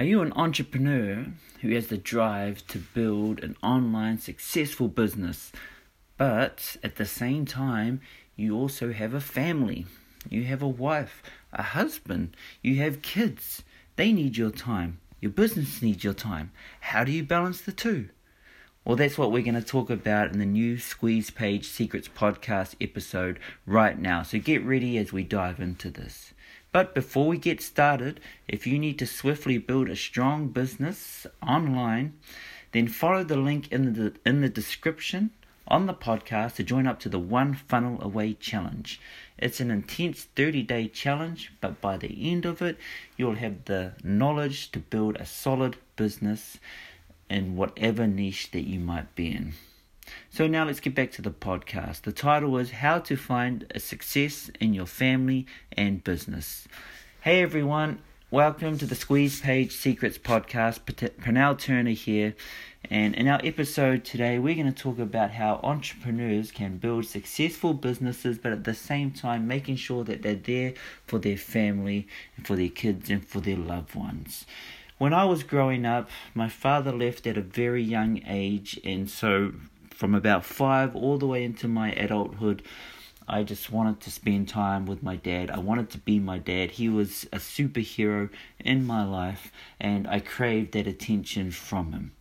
Are you an entrepreneur who has the drive to build an online successful business, but at the same time, you also have a family? You have a wife, a husband, you have kids. They need your time. Your business needs your time. How do you balance the two? Well, that's what we're going to talk about in the new Squeeze Page Secrets podcast episode right now. So get ready as we dive into this. But before we get started, if you need to swiftly build a strong business online, then follow the link in the in the description on the podcast to join up to the One Funnel Away challenge. It's an intense 30-day challenge, but by the end of it, you'll have the knowledge to build a solid business in whatever niche that you might be in. So now let's get back to the podcast. The title was How to Find a Success in Your Family and Business. Hey everyone, welcome to the Squeeze Page Secrets podcast. Pernell Turner here. And in our episode today, we're going to talk about how entrepreneurs can build successful businesses, but at the same time, making sure that they're there for their family, and for their kids, and for their loved ones. When I was growing up, my father left at a very young age, and so from about five all the way into my adulthood, I just wanted to spend time with my dad. I wanted to be my dad. He was a superhero in my life, and I craved that attention from him.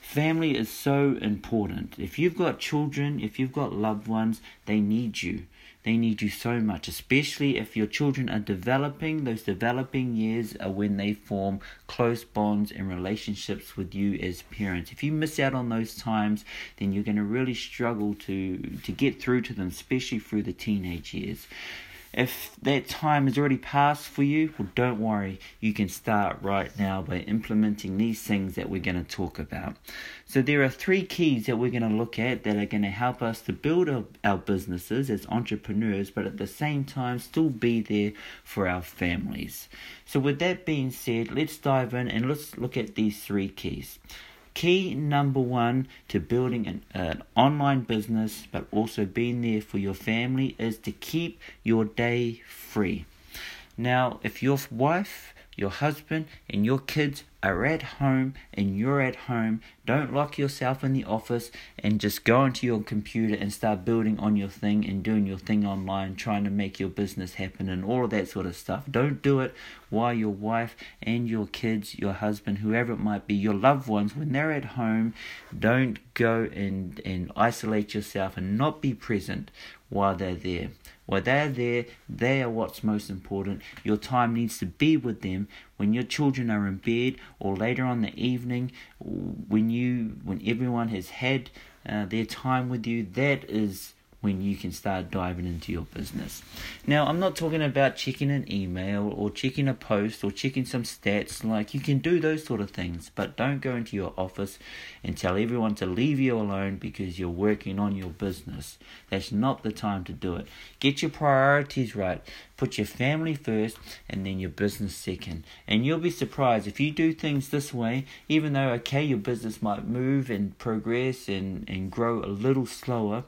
Family is so important. If you've got children, if you've got loved ones, they need you. They need you so much, especially if your children are developing. Those developing years are when they form close bonds and relationships with you as parents. If you miss out on those times, then you're going to really struggle to, to get through to them, especially through the teenage years. If that time has already passed for you, well, don't worry. You can start right now by implementing these things that we're going to talk about. So, there are three keys that we're going to look at that are going to help us to build our, our businesses as entrepreneurs, but at the same time, still be there for our families. So, with that being said, let's dive in and let's look at these three keys key number one to building an, an, online business but also being there for your family is to keep your day free. Now, if your wife your husband and your kids are at home and you're at home, don't lock yourself in the office and just go onto your computer and start building on your thing and doing your thing online, trying to make your business happen and all of that sort of stuff. Don't do it while your wife and your kids, your husband, whoever it might be, your loved ones, when they're at home, don't go and, and isolate yourself and not be present while they're there. While they're there, they are what's most important. Your time needs to be with them when your children are in bed or later on the evening when you when everyone has had uh, their time with you. That is when you can start diving into your business. Now, I'm not talking about checking an email or checking a post or checking some stats. Like, you can do those sort of things, but don't go into your office and tell everyone to leave you alone because you're working on your business. That's not the time to do it. Get your priorities right. Put your family first and then your business second. And you'll be surprised if you do things this way, even though, okay, your business might move and progress and, and grow a little slower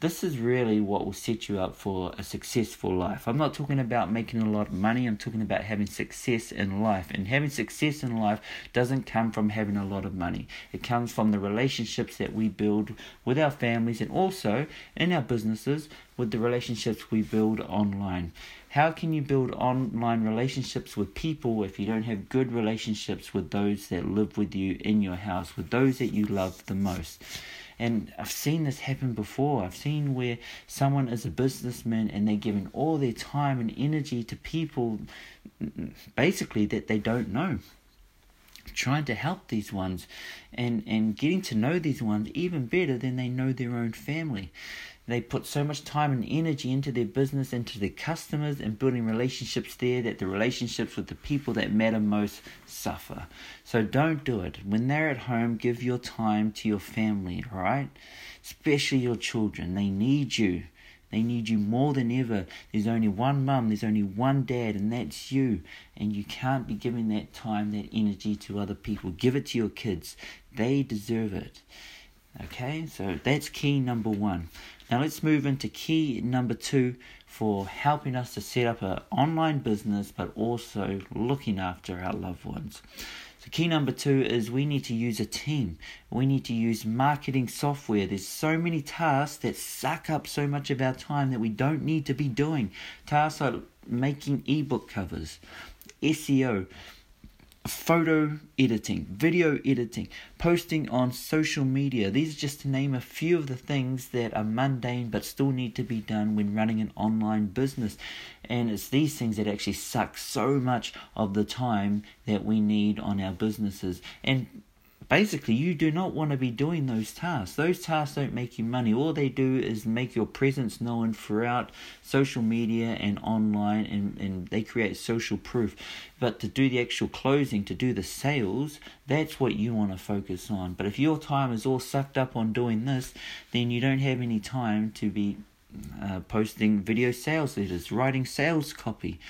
this is really what will set you up for a successful life. I'm not talking about making a lot of money, I'm talking about having success in life. And having success in life doesn't come from having a lot of money, it comes from the relationships that we build with our families and also in our businesses with the relationships we build online. How can you build online relationships with people if you don't have good relationships with those that live with you in your house, with those that you love the most? And I've seen this happen before. I've seen where someone is a businessman and they're giving all their time and energy to people basically that they don't know trying to help these ones and, and getting to know these ones even better than they know their own family. They put so much time and energy into their business, into their customers, and building relationships there that the relationships with the people that matter most suffer. So don't do it. When they're at home, give your time to your family, right? Especially your children. They need you. They need you more than ever. There's only one mum, there's only one dad, and that's you. And you can't be giving that time, that energy to other people. Give it to your kids. They deserve it. Okay, so that's key number one. Now let's move into key number two for helping us to set up an online business but also looking after our loved ones. So, key number two is we need to use a team. We need to use marketing software. There's so many tasks that suck up so much of our time that we don't need to be doing. Tasks like making ebook covers, SEO, photo editing, video editing, posting on social media. These are just to name a few of the things that are mundane but still need to be done when running an online business. And it's these things that actually suck so much of the time that we need on our businesses. And basically you do not want to be doing those tasks. Those tasks don't make you money. All they do is make your presence known throughout social media and online and, and they create social proof. But to do the actual closing, to do the sales, that's what you want to focus on. But if your time is all sucked up on doing this, then you don't have any time to be uh, posting video sales letters, writing sales copy,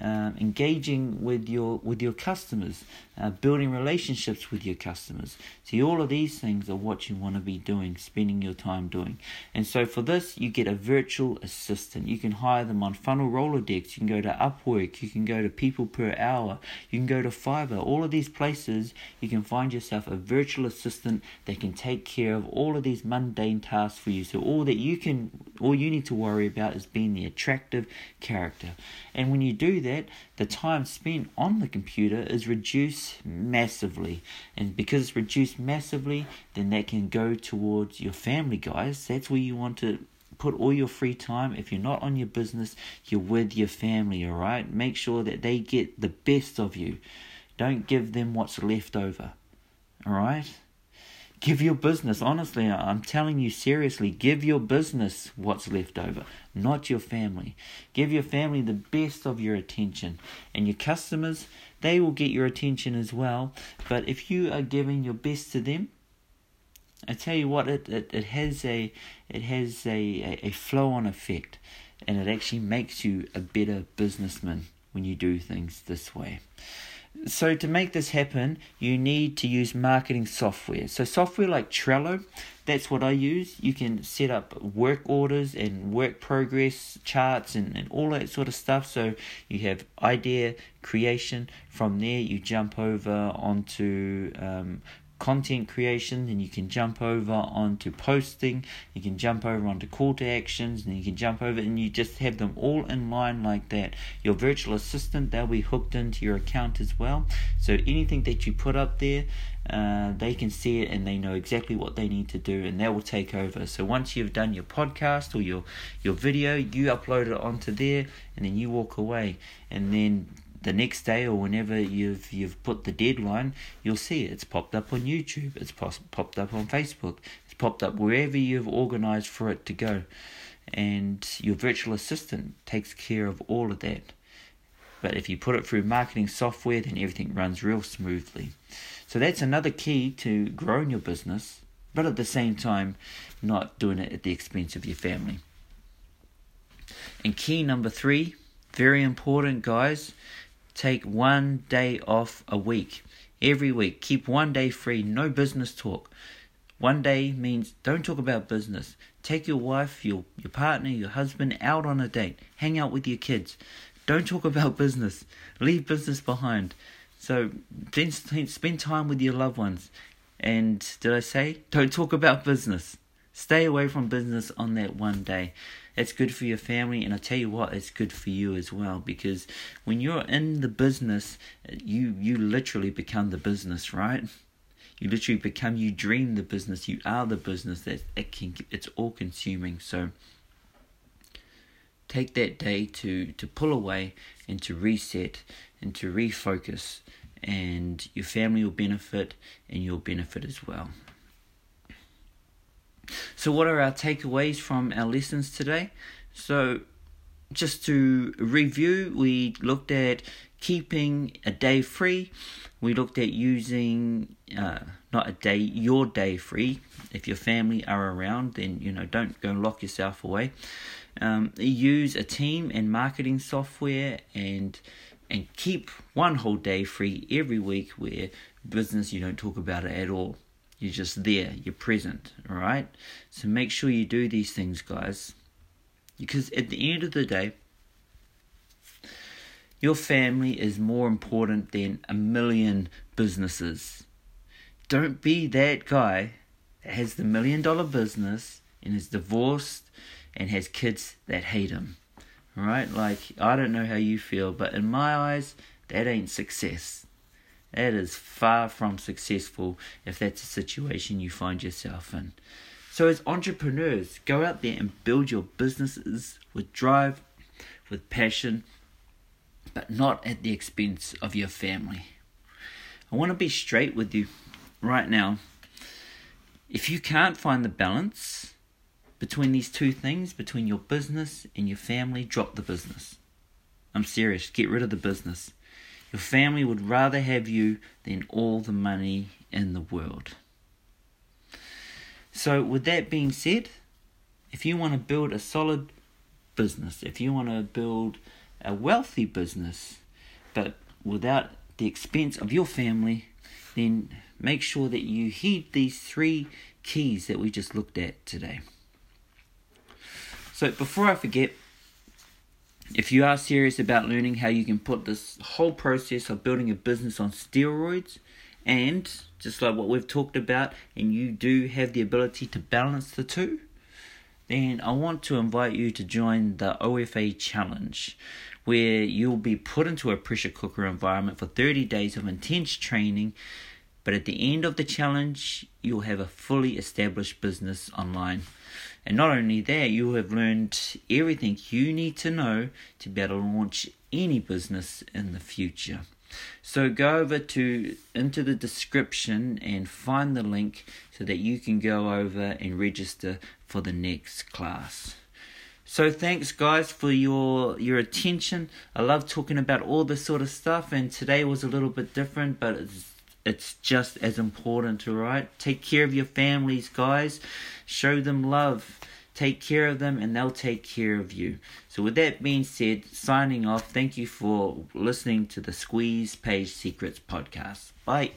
uh, engaging with your with your customers, uh, building relationships with your customers. See, all of these things are what you want to be doing, spending your time doing. And so for this, you get a virtual assistant. You can hire them on Funnel Rolodex. You can go to Upwork. You can go to People Per Hour. You can go to Fiverr. All of these places, you can find yourself a virtual assistant that can take care of all of these mundane tasks for you. So all that you can, all you need to worry about is being the attractive character. And when you do that, the time spent on the computer is reduced massively. And because it's reduced massively, then that can go towards your family, guys. That's where you want to put all your free time. If you're not on your business, you're with your family, all right? Make sure that they get the best of you. Don't give them what's left over, all right? Give your business, honestly, I'm telling you seriously, give your business what's left over, not your family. Give your family the best of your attention. And your customers, they will get your attention as well. But if you are giving your best to them, I tell you what, it, it, it has a it has a, a, a flow on effect and it actually makes you a better businessman when you do things this way. So to make this happen, you need to use marketing software. So software like Trello, that's what I use. You can set up work orders and work progress charts and, and all that sort of stuff. So you have idea creation. From there, you jump over onto um, content creation, then you can jump over onto posting, you can jump over onto call to actions, and you can jump over and you just have them all in line like that. Your virtual assistant, they'll be hooked into your account as well. So anything that you put up there, uh, they can see it and they know exactly what they need to do and that will take over. So once you've done your podcast or your your video, you upload it onto there and then you walk away and then the next day or whenever you've you've put the deadline, you'll see it. It's popped up on YouTube. It's pos- popped up on Facebook. It's popped up wherever you've organized for it to go, and your virtual assistant takes care of all of that. But if you put it through marketing software, then everything runs real smoothly. So that's another key to growing your business, but at the same time, not doing it at the expense of your family. And key number three, very important, guys Take one day off a week. Every week. Keep one day free. No business talk. One day means don't talk about business. Take your wife, your, your partner, your husband out on a date. Hang out with your kids. Don't talk about business. Leave business behind. So spend time with your loved ones. And did I say? Don't talk about business. Stay away from business on that one day. It's good for your family, and I tell you what, it's good for you as well because when you're in the business, you you literally become the business, right? You literally become you dream the business. You are the business. That it can it's all consuming. So take that day to to pull away and to reset and to refocus and your family will benefit and you'll benefit as well. So, what are our takeaways from our lessons today? So, just to review, we looked at keeping a day free. We looked at using uh, not a day, your day free. If your family are around, then you know don't go and lock yourself away. Um, use a team and marketing software and and keep one whole day free every week where business you don't talk about it at all. You're just there, you're present, alright? So make sure you do these things, guys. Because at the end of the day, your family is more important than a million businesses. Don't be that guy that has the million dollar business and is divorced and has kids that hate him. Alright? Like, I don't know how you feel, but in my eyes, that ain't success. That is far from successful if that's a situation you find yourself in. So, as entrepreneurs, go out there and build your businesses with drive, with passion, but not at the expense of your family. I want to be straight with you right now. If you can't find the balance between these two things, between your business and your family, drop the business. I'm serious, get rid of the business. Your family would rather have you than all the money in the world. So, with that being said, if you want to build a solid business, if you want to build a wealthy business, but without the expense of your family, then make sure that you heed these three keys that we just looked at today. So, before I forget, if you are serious about learning how you can put this whole process of building a business on steroids, and just like what we've talked about, and you do have the ability to balance the two, then I want to invite you to join the OFA Challenge, where you'll be put into a pressure cooker environment for 30 days of intense training. But at the end of the challenge, you'll have a fully established business online. And not only that, you have learned everything you need to know to be able to launch any business in the future. So go over to into the description and find the link so that you can go over and register for the next class. So thanks guys for your your attention. I love talking about all this sort of stuff and today was a little bit different but it's it's just as important, alright? Take care of your families, guys. Show them love. Take care of them and they'll take care of you. So, with that being said, signing off, thank you for listening to the Squeeze Page Secrets podcast. Bye.